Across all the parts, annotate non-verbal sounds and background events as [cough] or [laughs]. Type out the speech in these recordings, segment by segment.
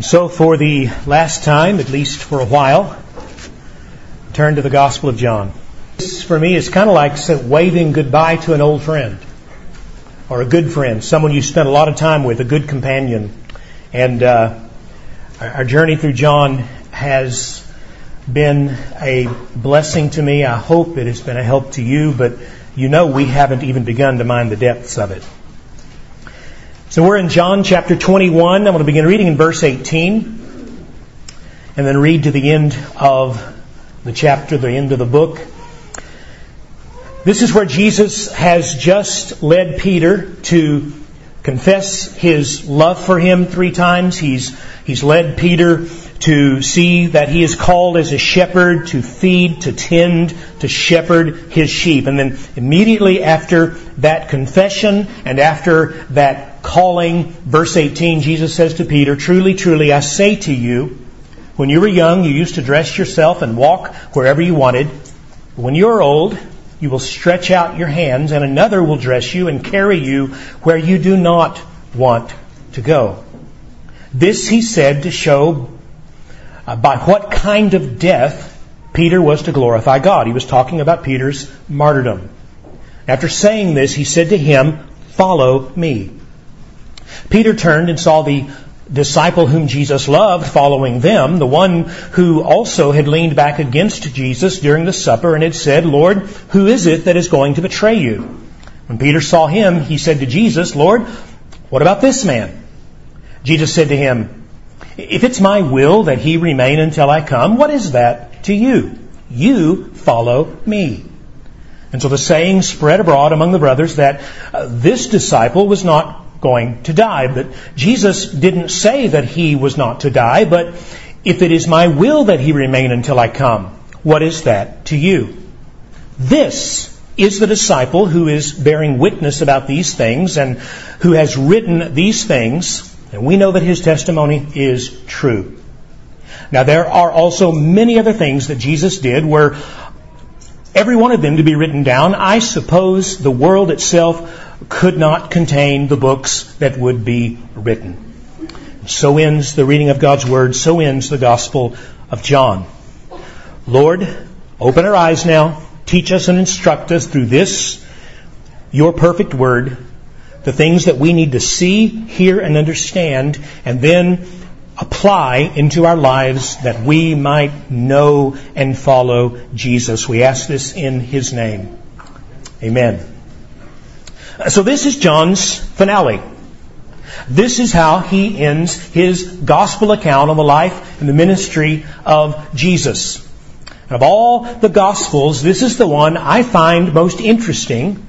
And so, for the last time, at least for a while, turn to the Gospel of John. This, for me, is kind of like waving goodbye to an old friend or a good friend, someone you spent a lot of time with, a good companion. And uh, our journey through John has been a blessing to me. I hope it has been a help to you, but you know we haven't even begun to mind the depths of it. So we're in John chapter 21. I'm going to begin reading in verse 18 and then read to the end of the chapter, the end of the book. This is where Jesus has just led Peter to confess his love for him three times. He's, he's led Peter to see that he is called as a shepherd to feed, to tend, to shepherd his sheep. And then immediately after that confession and after that calling, verse 18, Jesus says to Peter, Truly, truly, I say to you, when you were young, you used to dress yourself and walk wherever you wanted. When you are old, you will stretch out your hands and another will dress you and carry you where you do not want to go. This he said to show uh, by what kind of death Peter was to glorify God. He was talking about Peter's martyrdom. After saying this, he said to him, Follow me. Peter turned and saw the disciple whom Jesus loved following them, the one who also had leaned back against Jesus during the supper and had said, Lord, who is it that is going to betray you? When Peter saw him, he said to Jesus, Lord, what about this man? Jesus said to him, if it's my will that he remain until I come, what is that to you? You follow me. And so the saying spread abroad among the brothers that uh, this disciple was not going to die. But Jesus didn't say that he was not to die, but if it is my will that he remain until I come, what is that to you? This is the disciple who is bearing witness about these things and who has written these things and we know that his testimony is true. Now, there are also many other things that Jesus did where every one of them to be written down, I suppose the world itself could not contain the books that would be written. So ends the reading of God's Word. So ends the Gospel of John. Lord, open our eyes now. Teach us and instruct us through this, your perfect Word the things that we need to see, hear, and understand, and then apply into our lives that we might know and follow Jesus. We ask this in His name. Amen. So this is John's finale. This is how he ends his gospel account on the life and the ministry of Jesus. Of all the gospels, this is the one I find most interesting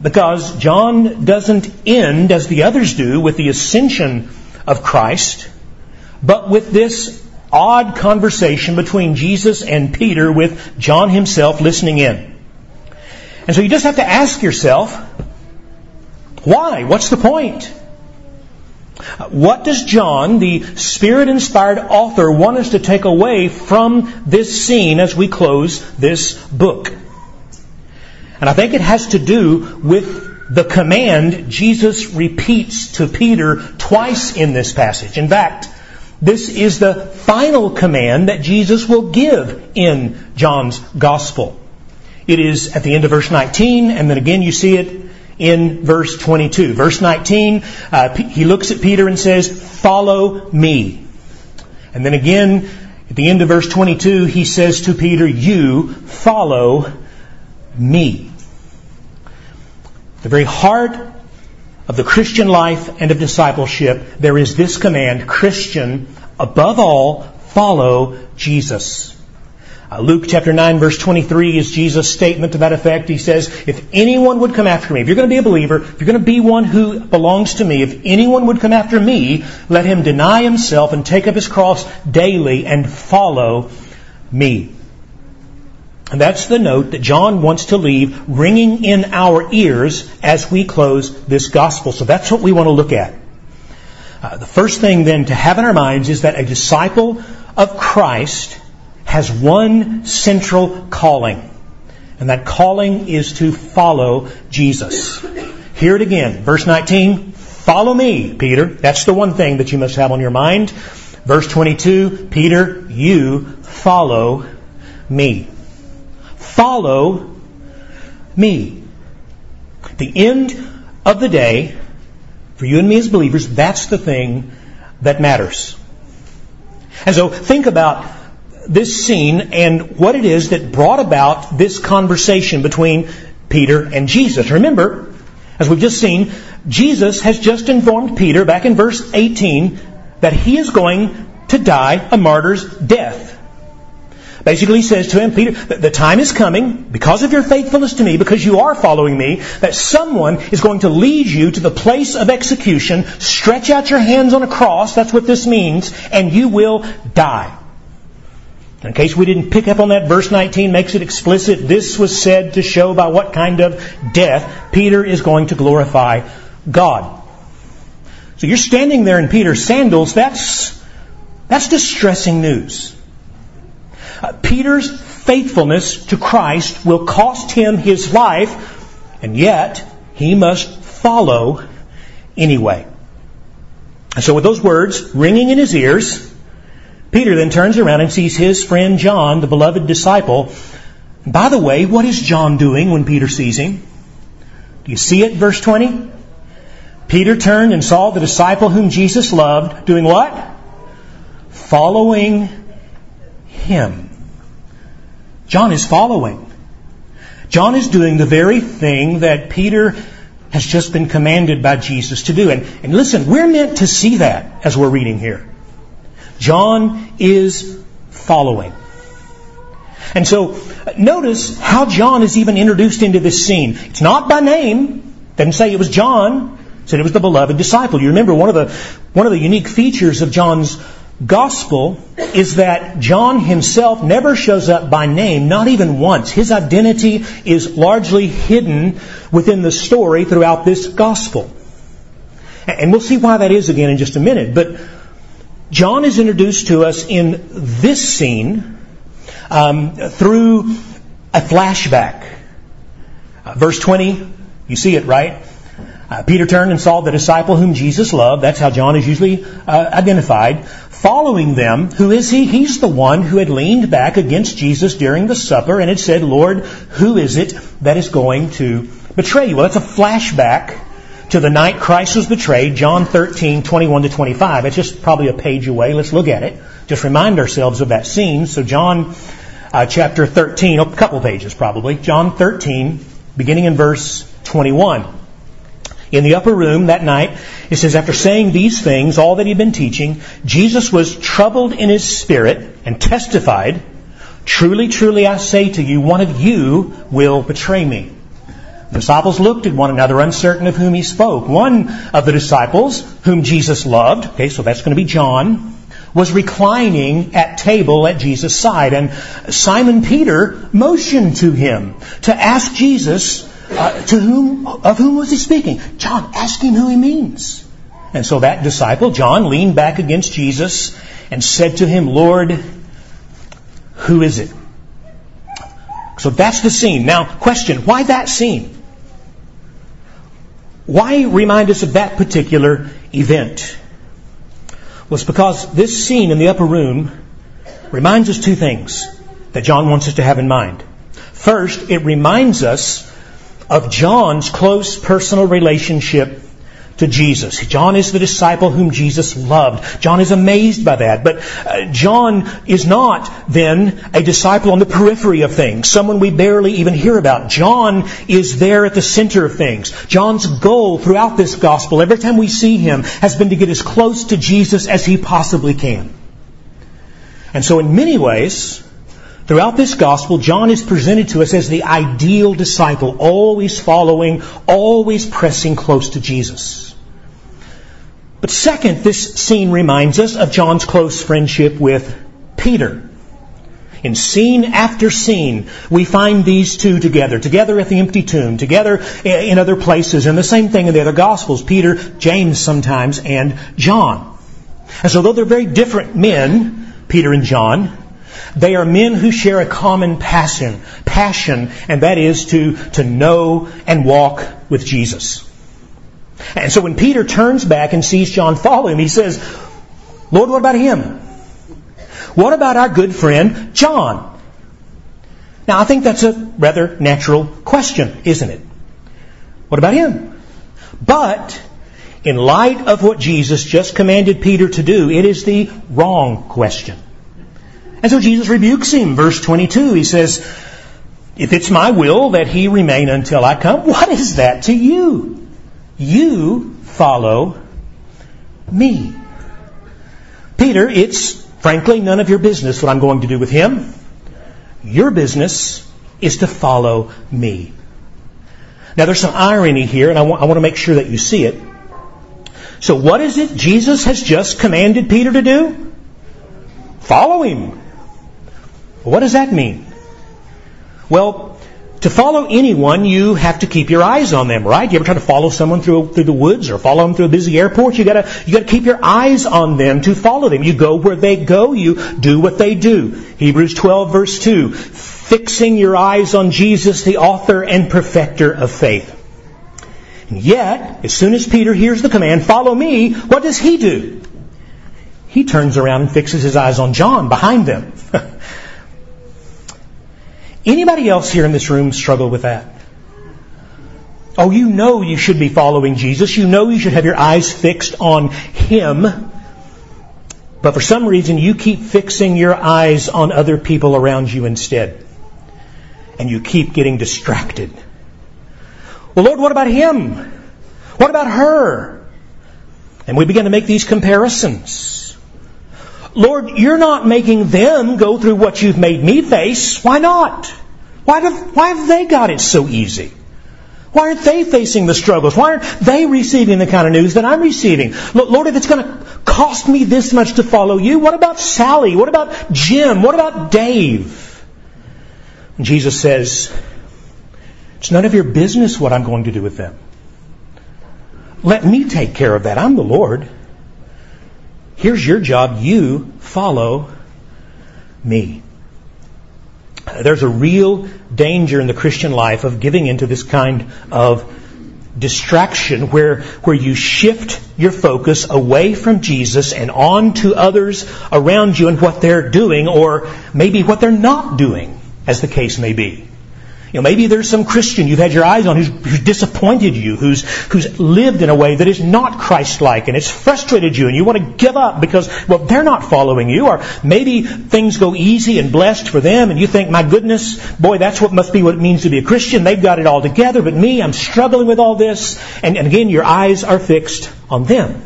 because John doesn't end, as the others do, with the ascension of Christ, but with this odd conversation between Jesus and Peter with John himself listening in. And so you just have to ask yourself, why? What's the point? What does John, the Spirit inspired author, want us to take away from this scene as we close this book? And I think it has to do with the command Jesus repeats to Peter twice in this passage. In fact, this is the final command that Jesus will give in John's Gospel. It is at the end of verse 19, and then again you see it in verse 22. Verse 19, uh, he looks at Peter and says, Follow me. And then again, at the end of verse 22, he says to Peter, You follow me. The very heart of the Christian life and of discipleship, there is this command Christian, above all, follow Jesus. Uh, Luke chapter 9 verse 23 is Jesus' statement to that effect. He says, if anyone would come after me, if you're going to be a believer, if you're going to be one who belongs to me, if anyone would come after me, let him deny himself and take up his cross daily and follow me. And that's the note that John wants to leave ringing in our ears as we close this gospel. So that's what we want to look at. Uh, the first thing then to have in our minds is that a disciple of Christ has one central calling. And that calling is to follow Jesus. Hear it again. Verse 19. Follow me, Peter. That's the one thing that you must have on your mind. Verse 22, Peter, you follow me. Follow me. The end of the day, for you and me as believers, that's the thing that matters. And so think about this scene and what it is that brought about this conversation between Peter and Jesus. Remember, as we've just seen, Jesus has just informed Peter back in verse 18 that he is going to die a martyr's death. Basically, he says to him, Peter, the time is coming, because of your faithfulness to me, because you are following me, that someone is going to lead you to the place of execution, stretch out your hands on a cross, that's what this means, and you will die. In case we didn't pick up on that, verse 19 makes it explicit. This was said to show by what kind of death Peter is going to glorify God. So you're standing there in Peter's sandals, that's, that's distressing news. Uh, Peter's faithfulness to Christ will cost him his life, and yet he must follow anyway. So with those words ringing in his ears, Peter then turns around and sees his friend John, the beloved disciple. By the way, what is John doing when Peter sees him? Do you see it, verse 20? Peter turned and saw the disciple whom Jesus loved doing what? Following him. John is following. John is doing the very thing that Peter has just been commanded by Jesus to do. And, and listen, we're meant to see that as we're reading here. John is following. And so, notice how John is even introduced into this scene. It's not by name. Doesn't say it was John. Said it was the beloved disciple. You remember one of the, one of the unique features of John's gospel is that John himself never shows up by name, not even once. His identity is largely hidden within the story throughout this gospel. And we'll see why that is again in just a minute. But John is introduced to us in this scene um, through a flashback. Uh, verse 20, you see it, right? Uh, Peter turned and saw the disciple whom Jesus loved. That's how John is usually uh, identified. Following them, who is he? He's the one who had leaned back against Jesus during the supper and had said, Lord, who is it that is going to betray you? Well, that's a flashback to the night Christ was betrayed, John 13, 21 to 25. It's just probably a page away. Let's look at it. Just remind ourselves of that scene. So John uh, chapter 13, a couple pages probably. John 13, beginning in verse 21 in the upper room that night, it says, after saying these things, all that he'd been teaching, Jesus was troubled in his spirit and testified, Truly, truly, I say to you, one of you will betray me. The disciples looked at one another, uncertain of whom he spoke. One of the disciples, whom Jesus loved, okay, so that's going to be John, was reclining at table at Jesus' side. And Simon Peter motioned to him to ask Jesus uh, to whom, of whom was he speaking? John, ask him who he means. And so that disciple, John, leaned back against Jesus and said to him, Lord, who is it? So that's the scene. Now, question, why that scene? Why remind us of that particular event? Well, it's because this scene in the upper room reminds us two things that John wants us to have in mind. First, it reminds us of John's close personal relationship to Jesus. John is the disciple whom Jesus loved. John is amazed by that. But uh, John is not then a disciple on the periphery of things, someone we barely even hear about. John is there at the center of things. John's goal throughout this gospel, every time we see him, has been to get as close to Jesus as he possibly can. And so in many ways, Throughout this gospel, John is presented to us as the ideal disciple, always following, always pressing close to Jesus. But second, this scene reminds us of John's close friendship with Peter. In scene after scene, we find these two together, together at the empty tomb, together in other places, and the same thing in the other Gospels, Peter, James sometimes, and John. And so though they're very different men, Peter and John, they are men who share a common passion, passion, and that is to, to know and walk with Jesus. And so when Peter turns back and sees John follow him, he says, Lord, what about him? What about our good friend John? Now, I think that's a rather natural question, isn't it? What about him? But, in light of what Jesus just commanded Peter to do, it is the wrong question. And so Jesus rebukes him. Verse 22, he says, If it's my will that he remain until I come, [laughs] what is that to you? You follow me. Peter, it's frankly none of your business what I'm going to do with him. Your business is to follow me. Now there's some irony here, and I want, I want to make sure that you see it. So what is it Jesus has just commanded Peter to do? Follow him. What does that mean? Well, to follow anyone, you have to keep your eyes on them, right? You ever try to follow someone through through the woods or follow them through a busy airport? You gotta you gotta keep your eyes on them to follow them. You go where they go. You do what they do. Hebrews 12 verse 2. Fixing your eyes on Jesus, the author and perfecter of faith. And yet, as soon as Peter hears the command, follow me, what does he do? He turns around and fixes his eyes on John behind them. [laughs] Anybody else here in this room struggle with that? Oh, you know you should be following Jesus. You know you should have your eyes fixed on Him. But for some reason, you keep fixing your eyes on other people around you instead. And you keep getting distracted. Well, Lord, what about him? What about her? And we begin to make these comparisons. Lord, you're not making them go through what you've made me face. Why not? Why, do, why have they got it so easy? Why aren't they facing the struggles? Why aren't they receiving the kind of news that I'm receiving? Lord, if it's going to cost me this much to follow you, what about Sally? What about Jim? What about Dave? And Jesus says, it's none of your business what I'm going to do with them. Let me take care of that. I'm the Lord. Here's your job. You follow me. There's a real danger in the Christian life of giving into this kind of distraction where, where you shift your focus away from Jesus and on to others around you and what they're doing or maybe what they're not doing, as the case may be. You know, maybe there's some Christian you've had your eyes on who's, who's disappointed you, who's, who's lived in a way that is not Christ-like, and it's frustrated you, and you want to give up because, well, they're not following you, or maybe things go easy and blessed for them, and you think, my goodness, boy, that's what must be what it means to be a Christian. They've got it all together, but me, I'm struggling with all this. And, and again, your eyes are fixed on them.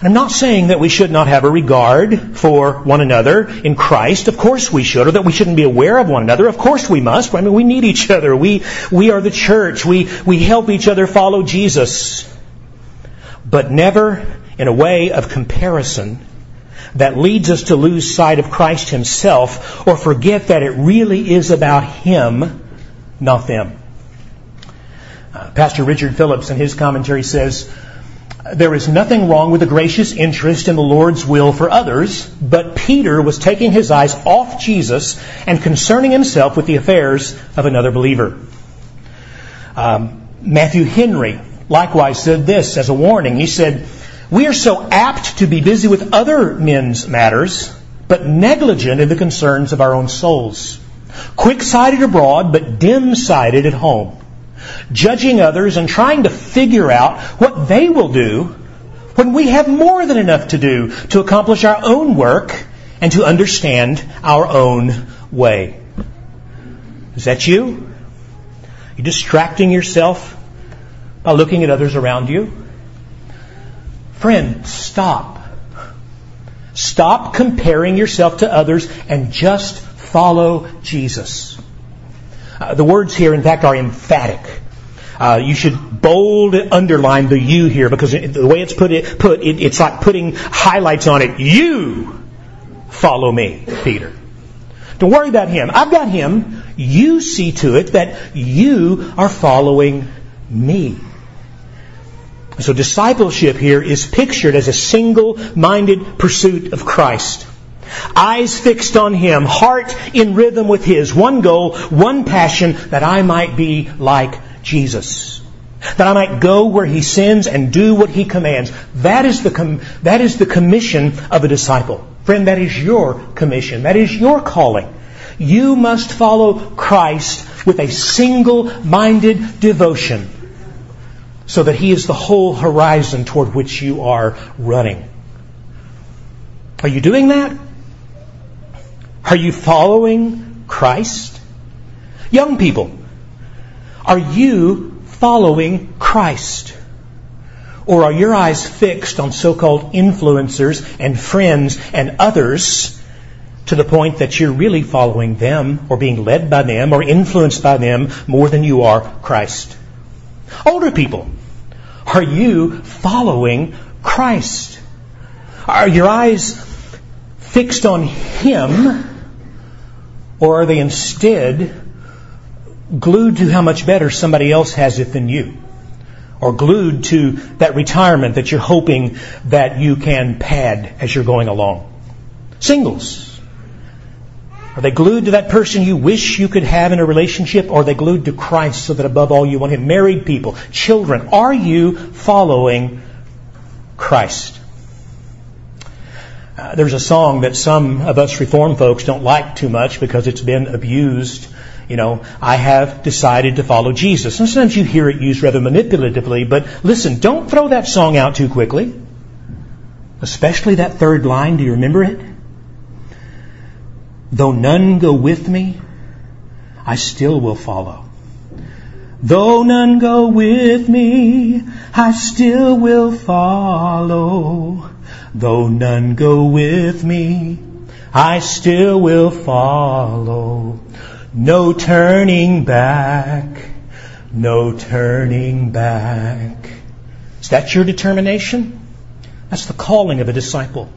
I'm not saying that we should not have a regard for one another in Christ. Of course we should, or that we shouldn't be aware of one another. Of course we must. I mean, we need each other. We, we are the church. We, we help each other follow Jesus. But never in a way of comparison that leads us to lose sight of Christ Himself or forget that it really is about Him, not them. Uh, Pastor Richard Phillips in his commentary says, there is nothing wrong with a gracious interest in the Lord's will for others, but Peter was taking his eyes off Jesus and concerning himself with the affairs of another believer. Um, Matthew Henry likewise said this as a warning. He said, We are so apt to be busy with other men's matters, but negligent in the concerns of our own souls. Quick sighted abroad, but dim sighted at home judging others and trying to figure out what they will do when we have more than enough to do to accomplish our own work and to understand our own way. Is that you? Are you distracting yourself by looking at others around you? Friend, stop. Stop comparing yourself to others and just follow Jesus. Uh, the words here, in fact, are emphatic. Uh, you should bold underline the you here because the way it's put, it, put it, it's like putting highlights on it. You follow me, Peter. Don't worry about him. I've got him. You see to it that you are following me. So discipleship here is pictured as a single-minded pursuit of Christ. Eyes fixed on Him, heart in rhythm with His, one goal, one passion, that I might be like Jesus. That I might go where He sends and do what He commands. That is the, com- that is the commission of a disciple. Friend, that is your commission. That is your calling. You must follow Christ with a single-minded devotion so that He is the whole horizon toward which you are running. Are you doing that? Are you following Christ? Young people, are you following Christ? Or are your eyes fixed on so-called influencers and friends and others to the point that you're really following them or being led by them or influenced by them more than you are Christ? Older people, are you following Christ? Are your eyes fixed on Him or are they instead glued to how much better somebody else has it than you? or glued to that retirement that you're hoping that you can pad as you're going along. Singles. Are they glued to that person you wish you could have in a relationship, or are they glued to Christ so that above all you want Him? Married people, children, are you following Christ? Uh, there's a song that some of us reform folks don't like too much because it's been abused you know, I have decided to follow Jesus. Sometimes you hear it used rather manipulatively, but listen, don't throw that song out too quickly. Especially that third line. Do you remember it? Though none go with me, I still will follow. Though none go with me, I still will follow. Though none go with me, I still will follow. No turning back. No turning back. Is that your determination? That's the calling of a disciple.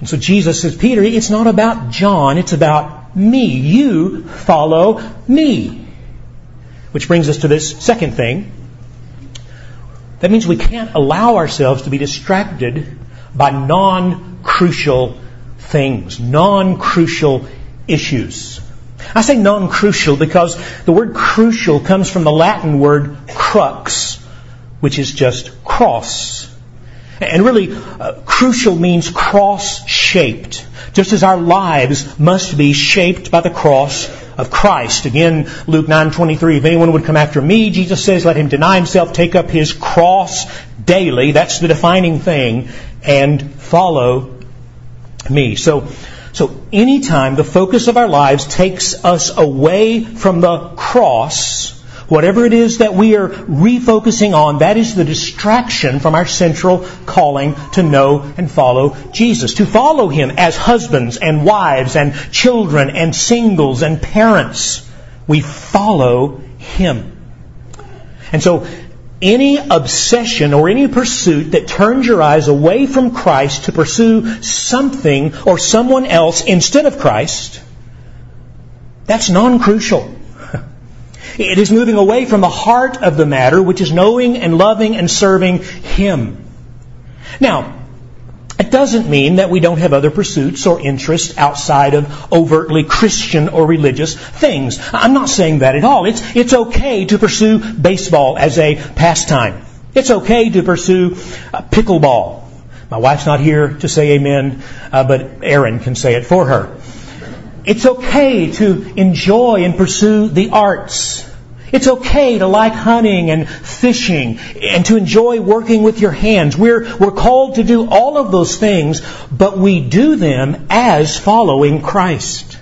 And so Jesus says, Peter, it's not about John, it's about me. You follow me. Which brings us to this second thing. That means we can't allow ourselves to be distracted by non-crucial things, non-crucial issues. I say non-crucial because the word crucial comes from the Latin word crux, which is just cross. And really, uh, crucial means cross-shaped, just as our lives must be shaped by the cross of Christ. Again, Luke 9:23, if anyone would come after me, Jesus says, let him deny himself, take up his cross daily, that's the defining thing, and follow me. So, so anytime the focus of our lives takes us away from the cross, whatever it is that we are refocusing on, that is the distraction from our central calling to know and follow Jesus. To follow Him as husbands and wives and children and singles and parents. We follow Him. And so any obsession or any pursuit that turns your eyes away from Christ to pursue something or someone else instead of Christ, that's non-crucial. It is moving away from the heart of the matter, which is knowing and loving and serving Him. Now, it doesn't mean that we don't have other pursuits or interests outside of overtly Christian or religious things. I'm not saying that at all. It's, it's okay to pursue baseball as a pastime. It's okay to pursue uh, pickleball. My wife's not here to say amen, uh, but Aaron can say it for her. It's okay to enjoy and pursue the arts. It's okay to like hunting and fishing and to enjoy working with your hands. We're, we're called to do all of those things, but we do them as following Christ.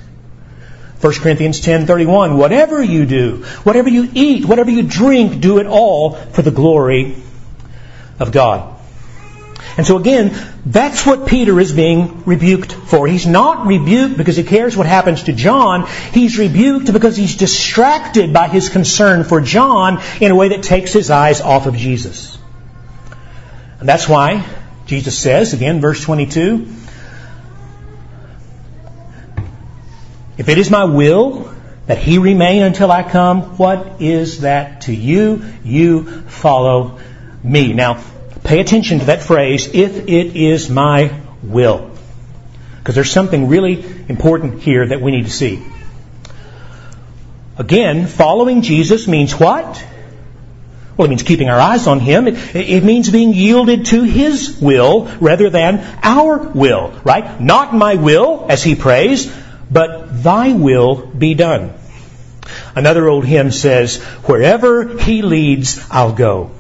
1 Corinthians 10:31 Whatever you do, whatever you eat, whatever you drink, do it all for the glory of God. And so again, that's what Peter is being rebuked for. He's not rebuked because he cares what happens to John. He's rebuked because he's distracted by his concern for John in a way that takes his eyes off of Jesus. And that's why Jesus says, again, verse 22, If it is my will that he remain until I come, what is that to you? You follow me. Now, Pay attention to that phrase, if it is my will. Because there's something really important here that we need to see. Again, following Jesus means what? Well, it means keeping our eyes on Him. It, it, means being yielded to His will rather than our will, right? Not my will, as He prays, but Thy will be done. Another old hymn says, Wherever He leads, I'll go.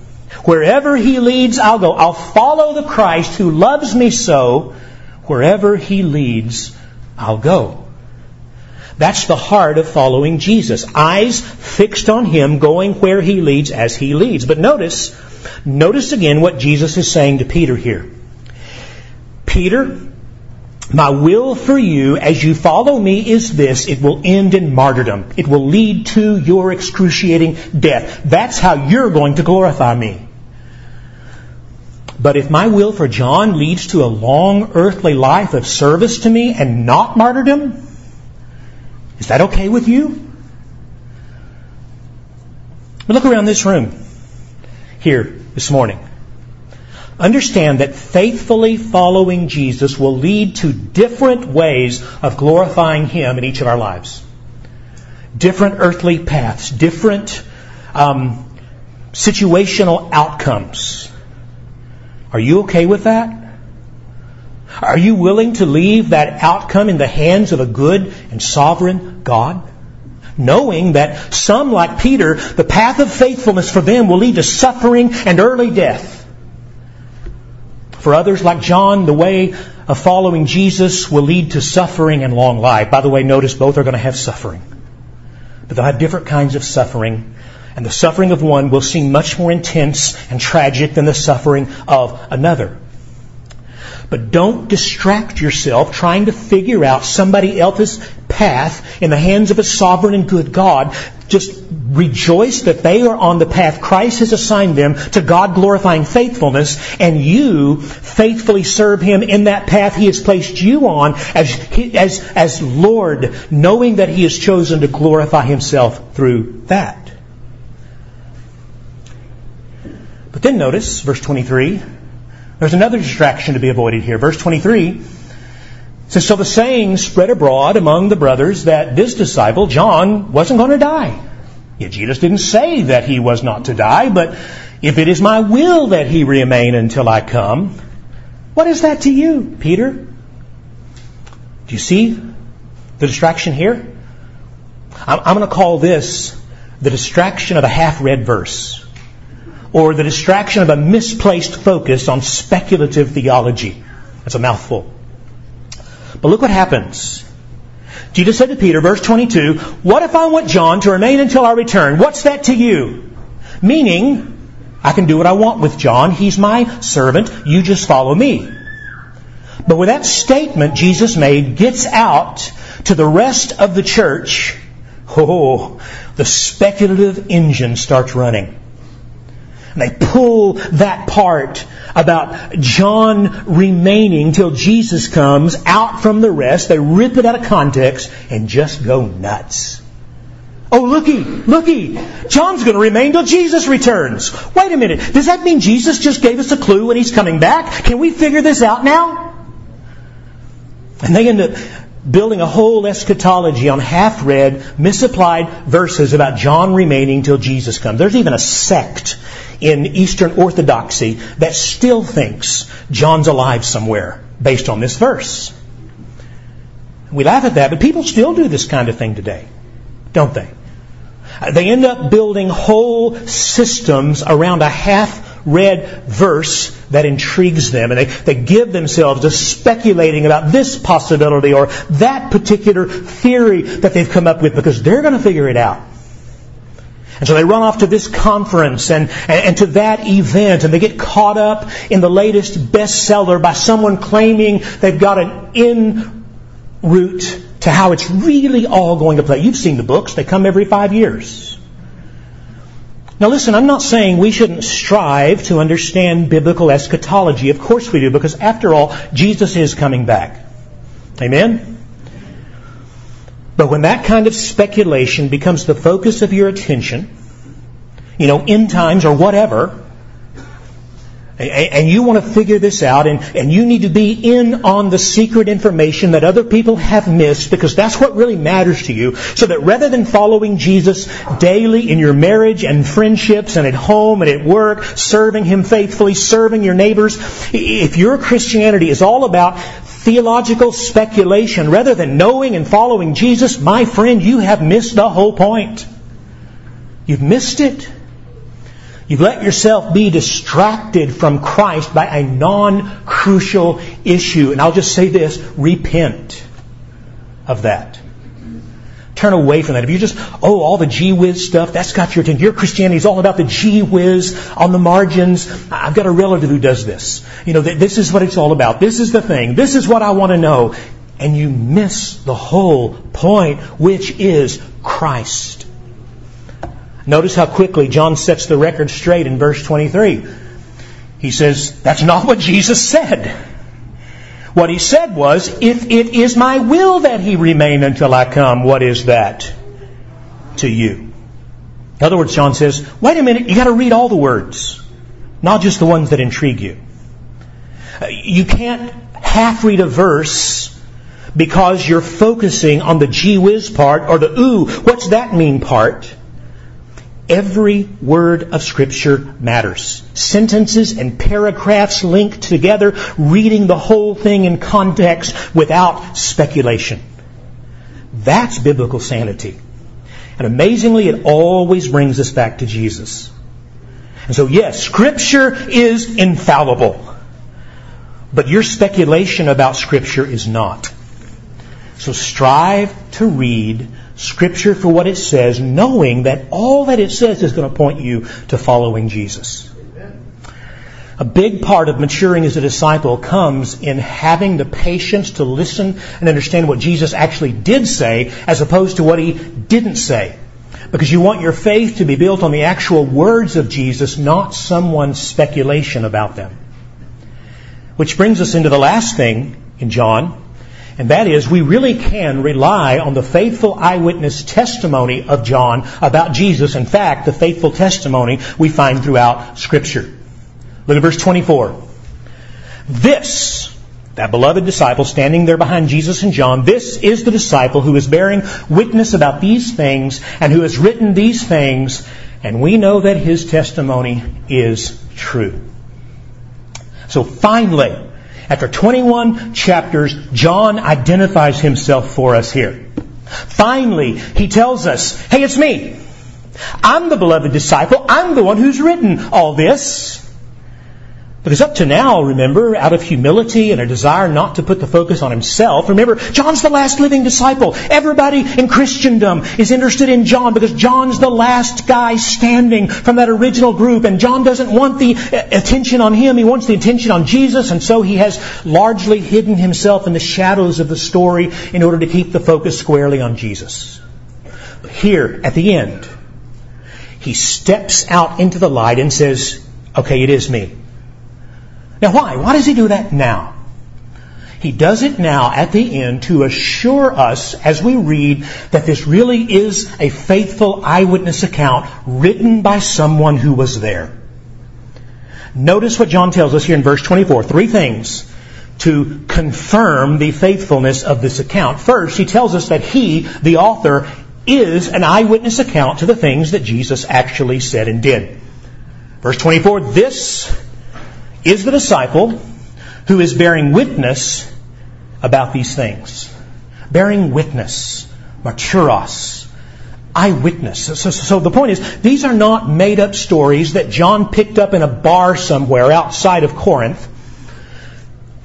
Wherever He leads, I'll go. I'll follow the Christ who loves me so. Wherever He leads, I'll go. That's the heart of following Jesus. Eyes fixed on Him, going where He leads as He leads. But notice, notice again what Jesus is saying to Peter here. Peter, my will for you as you follow me is this. It will end in martyrdom. It will lead to your excruciating death. That's how you're going to glorify me. But if my will for John leads to a long earthly life of service to me and not martyrdom, is that okay with you? But look around this room here this morning. Understand that faithfully following Jesus will lead to different ways of glorifying Him in each of our lives. Different earthly paths, different um, situational outcomes. Are you okay with that? Are you willing to leave that outcome in the hands of a good and sovereign God? Knowing that some, like Peter, the path of faithfulness for them will lead to suffering and early death. For others, like John, the way of following Jesus will lead to suffering and long life. By the way, notice both are going to have suffering. But they'll have different kinds of suffering. And the suffering of one will seem much more intense and tragic than the suffering of another. But don't distract yourself trying to figure out somebody else's path in the hands of a sovereign and good God. Just rejoice that they are on the path Christ has assigned them to God glorifying faithfulness, and you faithfully serve Him in that path He has placed you on as, as, as Lord, knowing that He has chosen to glorify Himself through that. But then notice, verse 23, there's another distraction to be avoided here. Verse 23 says, So the saying spread abroad among the brothers that this disciple, John, wasn't going to die. Yet Jesus didn't say that he was not to die, but if it is my will that he remain until I come, what is that to you, Peter? Do you see the distraction here? I'm going to call this the distraction of a half read verse or the distraction of a misplaced focus on speculative theology. That's a mouthful. But look what happens. Jesus said to Peter, verse 22, What if I want John to remain until I return? What's that to you? Meaning, I can do what I want with John. He's my servant. You just follow me. But when that statement Jesus made gets out to the rest of the church, oh, the speculative engine starts running. And they pull that part about John remaining till Jesus comes out from the rest. They rip it out of context and just go nuts. Oh, looky, looky. John's going to remain till Jesus returns. Wait a minute. Does that mean Jesus just gave us a clue when he's coming back? Can we figure this out now? And they end up building a whole eschatology on half read, misapplied verses about John remaining till Jesus comes. There's even a sect in Eastern Orthodoxy that still thinks John's alive somewhere based on this verse. We laugh at that, but people still do this kind of thing today, don't they? They end up building whole systems around a half read verse that intrigues them, and they, they give themselves to speculating about this possibility or that particular theory that they've come up with because they're going to figure it out. And so they run off to this conference and, and, and, to that event, and they get caught up in the latest bestseller by someone claiming they've got an in route to how it's really all going to play. You've seen the books, they come every five years. Now listen, I'm not saying we shouldn't strive to understand biblical eschatology. Of course we do, because after all, Jesus is coming back. Amen? But when that kind of speculation becomes the focus of your attention, you know, end times or whatever, and you want to figure this out, and, you need to be in on the secret information that other people have missed, because that's what really matters to you, so that rather than following Jesus daily in your marriage and friendships and at home and at work, serving Him faithfully, serving your neighbors, if your Christianity is all about theological speculation rather than knowing and following Jesus, my friend, you have missed the whole point. You've missed it. You've let yourself be distracted from Christ by a non-crucial issue. And I'll just say this, repent of that. Turn away from that. If you just, oh, all the gee whiz stuff, that's got your attention. Your Christianity is all about the gee whiz on the margins. I've got a relative who does this. You know, this is what it's all about. This is the thing. This is what I want to know. And you miss the whole point, which is Christ. Notice how quickly John sets the record straight in verse 23. He says, That's not what Jesus said. What he said was, If it is my will that he remain until I come, what is that to you? In other words, John says, Wait a minute, you got to read all the words, not just the ones that intrigue you. You can't half read a verse because you're focusing on the gee whiz part or the ooh, what's that mean part Every word of Scripture matters. Sentences and paragraphs linked together, reading the whole thing in context without speculation. That's biblical sanity. And amazingly, it always brings us back to Jesus. And so, yes, Scripture is infallible. But your speculation about Scripture is not. So strive to read Scripture for what it says, knowing that all that it says is going to point you to following Jesus. A big part of maturing as a disciple comes in having the patience to listen and understand what Jesus actually did say as opposed to what he didn't say. Because you want your faith to be built on the actual words of Jesus, not someone's speculation about them. Which brings us into the last thing in John, and that is, we really can rely on the faithful eyewitness testimony of John about Jesus. In fact, the faithful testimony we find throughout Scripture. Look at verse 24. This, that beloved disciple standing there behind Jesus and John, this is the disciple who is bearing witness about these things and who has written these things, and we know that his testimony is true. So finally, after 21 chapters, John identifies himself for us here. Finally, he tells us, hey, it's me. I'm the beloved disciple. I'm the one who's written all this. Because up to now, remember, out of humility and a desire not to put the focus on himself, remember, John's the last living disciple. Everybody in Christendom is interested in John because John's the last guy standing from that original group, and John doesn't want the uh, attention on him. He wants the attention on Jesus, and so he has largely hidden himself in the shadows of the story in order to keep the focus squarely on Jesus. But here, at the end, he steps out into the light and says, okay, it is me. Now, why? Why does he do that now? He does it now at the end to assure us as we read that this really is a faithful eyewitness account written by someone who was there. Notice what John tells us here in verse 24. Three things to confirm the faithfulness of this account. First, he tells us that he, the author, is an eyewitness account to the things that Jesus actually said and did. Verse 24, this is the disciple who is bearing witness about these things. Bearing witness. Marturos. Eyewitness. So, so, so, the point is, these are not made up stories that John picked up in a bar somewhere outside of Corinth.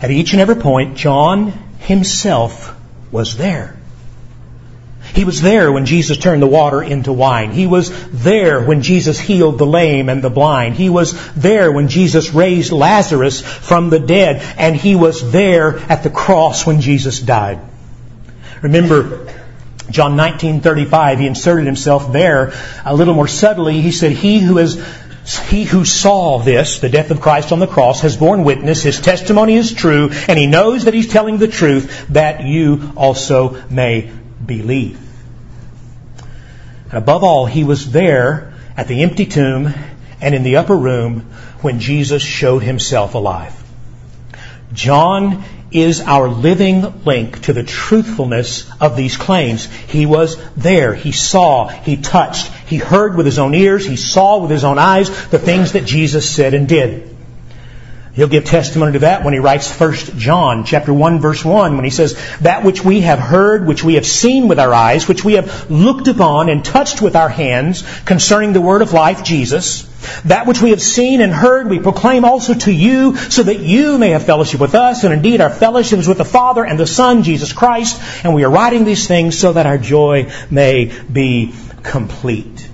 At each and every point, John himself was there. He was there when Jesus turned the water into wine. He was there when Jesus healed the lame and the blind. He was there when Jesus raised Lazarus from the dead. And he was there at the cross when Jesus died. Remember, John 19:35, he inserted himself there a little more subtly. He said, "He who is he who saw this, the death of Christ on the cross, has borne witness. His testimony is true, and he knows that he's telling the truth, that you also may believe." And above all, he was there at the empty tomb and in the upper room when Jesus showed himself alive. John is our living link to the truthfulness of these claims. He was there. He saw. He touched. He heard with his own ears. He saw with his own eyes the things that Jesus said and did. He'll give testimony to that when he writes 1 John chapter 1 verse 1 when he says, That which we have heard, which we have seen with our eyes, which we have looked upon and touched with our hands concerning the word of life, Jesus, that which we have seen and heard we proclaim also to you so that you may have fellowship with us and indeed our fellowship is with the Father and the Son, Jesus Christ, and we are writing these things so that our joy may be complete.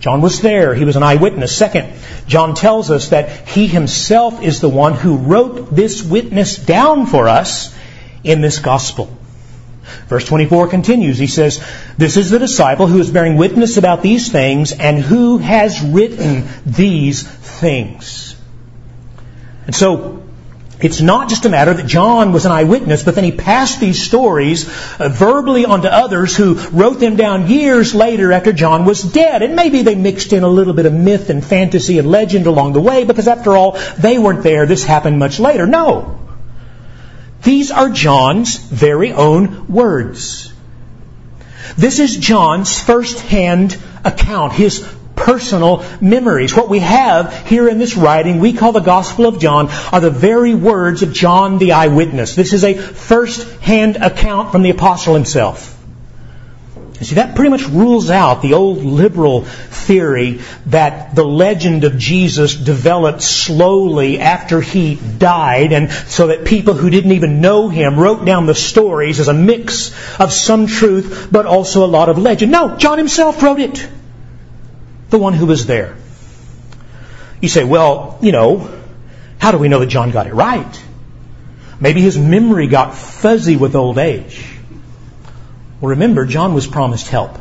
John was there. He was an eyewitness. Second, John tells us that he himself is the one who wrote this witness down for us in this gospel. Verse 24 continues. He says, This is the disciple who is bearing witness about these things and who has written these things. And so, it's not just a matter that John was an eyewitness, but then he passed these stories uh, verbally onto others who wrote them down years later after John was dead. And maybe they mixed in a little bit of myth and fantasy and legend along the way, because after all, they weren't there. This happened much later. No. These are John's very own words. This is John's first-hand account, his personal memories. What we have here in this writing we call the Gospel of John are the very words of John the eyewitness. This is a first-hand account from the apostle himself. You see, that pretty much rules out the old liberal theory that the legend of Jesus developed slowly after he died, and so that people who didn't even know him wrote down the stories as a mix of some truth, but also a lot of legend. No, John himself wrote it the one who was there. You say, well, you know, how do we know that John got it right? Maybe his memory got fuzzy with old age. Well, remember, John was promised help.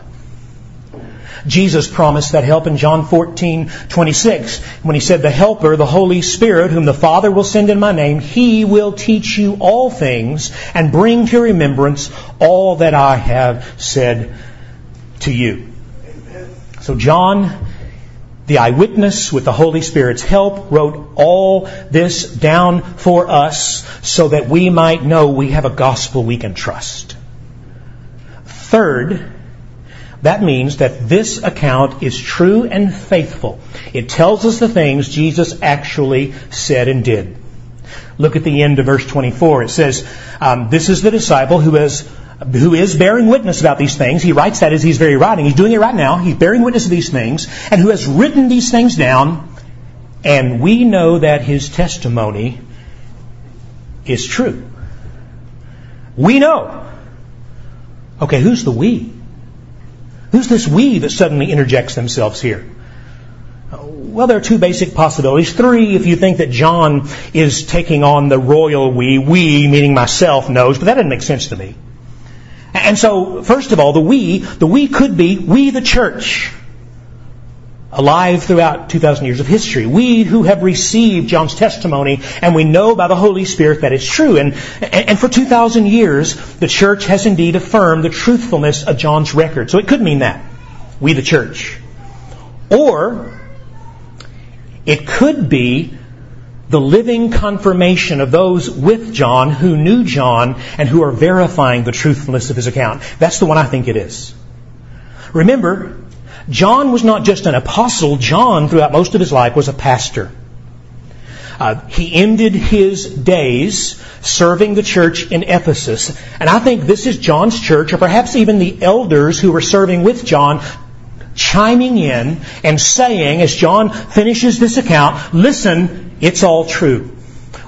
Jesus promised that help in John 14, 26, when he said, The Helper, the Holy Spirit, whom the Father will send in my name, he will teach you all things and bring to remembrance all that I have said to you. So John, the eyewitness with the Holy Spirit's help, wrote all this down for us so that we might know we have a gospel we can trust. Third, that means that this account is true and faithful. It tells us the things Jesus actually said and did. Look at the end of verse 24. It says, um, This is the disciple who has who is bearing witness about these things. He writes that as he's very writing. He's doing it right now. He's bearing witness of these things, and who has written these things down. And we know that his testimony is true. We know. Okay, who's the we? Who's this we that suddenly interjects themselves here? Well, there are two basic possibilities. Three, if you think that John is taking on the royal we, we, meaning myself, knows, but that doesn't make sense to me. And so, first of all, the we, the we could be we the church. Alive throughout 2,000 years of history. We who have received John's testimony and we know by the Holy Spirit that it's true. And, and for 2,000 years, the church has indeed affirmed the truthfulness of John's record. So it could mean that. We the church. Or, it could be the living confirmation of those with John who knew John and who are verifying the truthfulness of his account. That's the one I think it is. Remember, John was not just an apostle, John, throughout most of his life, was a pastor. Uh, he ended his days serving the church in Ephesus. And I think this is John's church, or perhaps even the elders who were serving with John, chiming in and saying, as John finishes this account, listen, it's all true.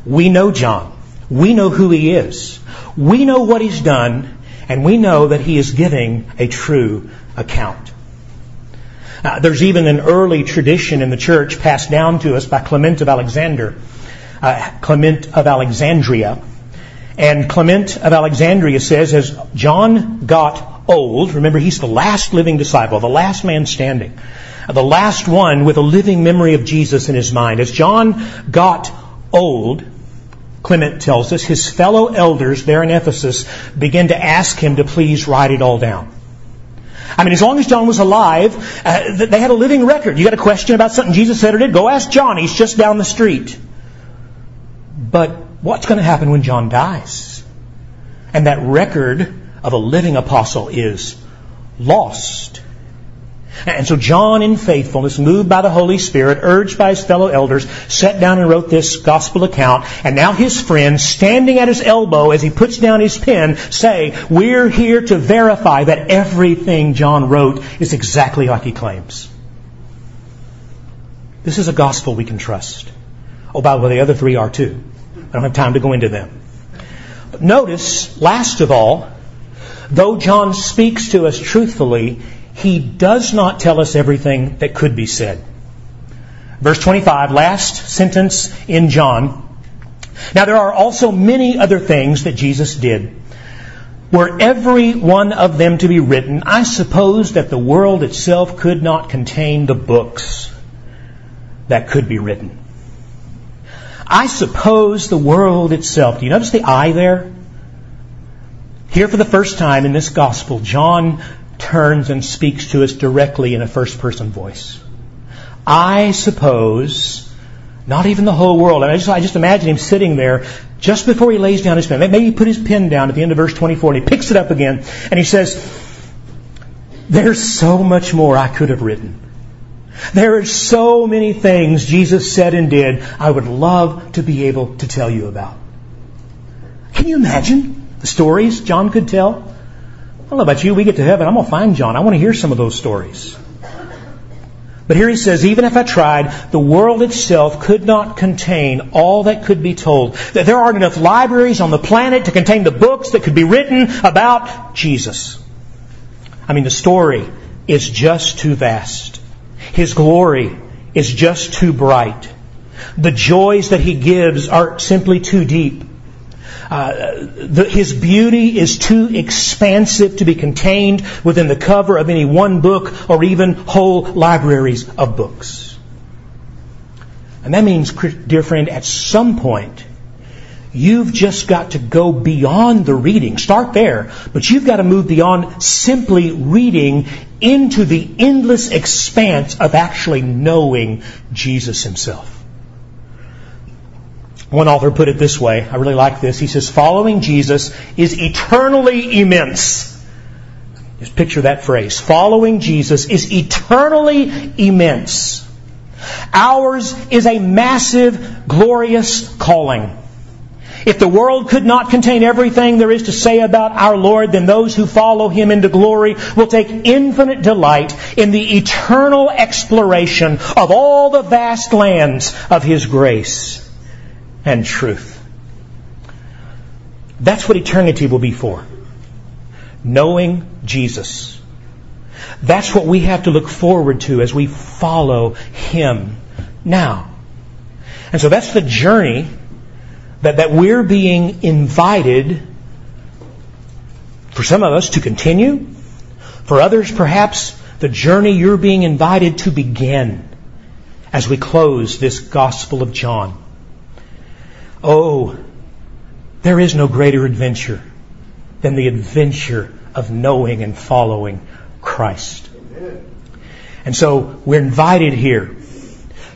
We know John. We know who he is. We know what he's done, and we know that he is giving a true account. Uh, there's even an early tradition in the church passed down to us by Clement of Alexander, uh, Clement of Alexandria. And Clement of Alexandria says, as John got old, remember he's the last living disciple, the last man standing the last one with a living memory of Jesus in his mind. As John got old, Clement tells us, his fellow elders there in Ephesus began to ask him to please write it all down. I mean, as long as John was alive, uh, they had a living record. You got a question about something Jesus said or did? Go ask John. He's just down the street. But what's going to happen when John dies? And that record of a living apostle is lost. And so John, in faithfulness, moved by the Holy Spirit, urged by his fellow elders, sat down and wrote this gospel account. And now his friends, standing at his elbow as he puts down his pen, say, We're here to verify that everything John wrote is exactly like he claims. This is a gospel we can trust. Oh, by the way, the other three are too. I don't have time to go into them. But notice, last of all, though John speaks to us truthfully, he does not tell us everything that could be said. Verse 25, last sentence in John. Now there are also many other things that Jesus did. Were every one of them to be written, I suppose that the world itself could not contain the books that could be written. I suppose the world itself. Do you notice the I there? Here for the first time in this gospel, John turns and speaks to us directly in a first person voice. I suppose, not even the whole world. I just, I just imagine him sitting there just before he lays down his pen. Maybe he put his pen down at the end of verse 24 and he picks it up again and he says, There's so much more I could have written. There are so many things Jesus said and did I would love to be able to tell you about. Can you imagine stories John could tell? I don't know about you. We get to heaven. I'm going to find John. I want to hear some of those stories. But here he says, even if I tried, the world itself could not contain all that could be told. That there aren't enough libraries on the planet to contain the books that could be written about Jesus. I mean, the story is just too vast. His glory is just too bright. The joys that he gives are simply too deep. Uh, the, his beauty is too expansive to be contained within the cover of any one book or even whole libraries of books. And that means, dear friend, at some point, you've just got to go beyond the reading. Start there, but you've got to move beyond simply reading into the endless expanse of actually knowing Jesus himself. One author put it this way. I really like this. He says, following Jesus is eternally immense. Just picture that phrase. Following Jesus is eternally immense. Ours is a massive, glorious calling. If the world could not contain everything there is to say about our Lord, then those who follow Him into glory will take infinite delight in the eternal exploration of all the vast lands of His grace and truth. That's what eternity will be for. Knowing Jesus. That's what we have to look forward to as we follow Him now. And so that's the journey that, that we're being invited, for some of us, to continue. For others, perhaps, the journey you're being invited to begin as we close this Gospel of John. Oh, there is no greater adventure than the adventure of knowing and following Christ. And so we're invited here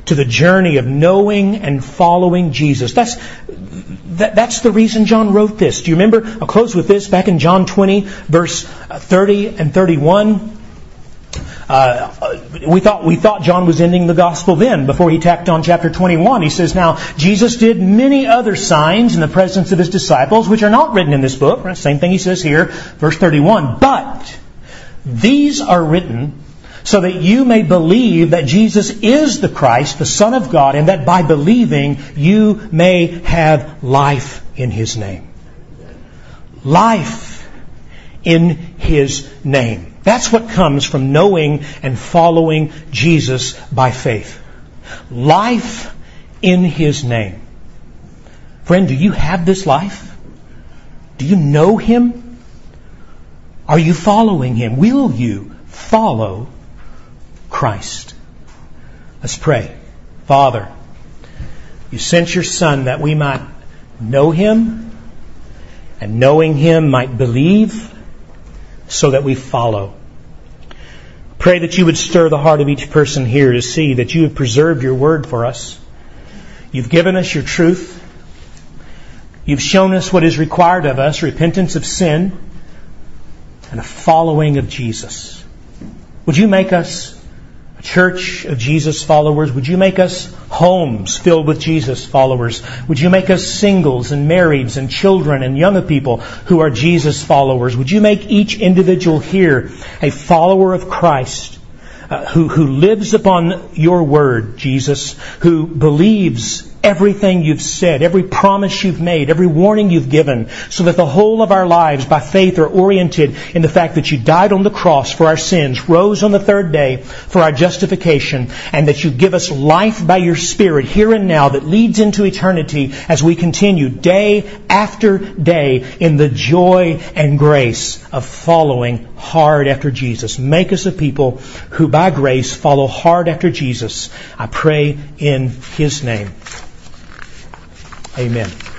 to the journey of knowing and following Jesus. That's, that, that's the reason John wrote this. Do you remember? I'll close with this back in John 20, verse 30 and 31. Uh, we thought we thought John was ending the gospel then before he tacked on chapter 21. He says, "Now Jesus did many other signs in the presence of his disciples, which are not written in this book." Same thing he says here, verse 31. But these are written so that you may believe that Jesus is the Christ, the Son of God, and that by believing you may have life in His name. Life in His name. That's what comes from knowing and following Jesus by faith. Life in His name. Friend, do you have this life? Do you know Him? Are you following Him? Will you follow Christ? Let's pray. Father, you sent your Son that we might know Him and knowing Him might believe so that we follow. Pray that you would stir the heart of each person here to see that you have preserved your word for us. You've given us your truth. You've shown us what is required of us repentance of sin and a following of Jesus. Would you make us church of Jesus followers? Would you make us homes filled with Jesus followers? Would you make us singles and marrieds and children and young people who are Jesus followers? Would you make each individual here a follower of Christ? Uh, who, who lives upon your word, Jesus, who believes everything you've said, every promise you've made, every warning you've given, so that the whole of our lives by faith are oriented in the fact that you died on the cross for our sins, rose on the third day for our justification, and that you give us life by your Spirit here and now that leads into eternity as we continue day after day in the joy and grace of following hard after Jesus. Make us a people who by grace follow hard after Jesus. I pray in His name. Amen.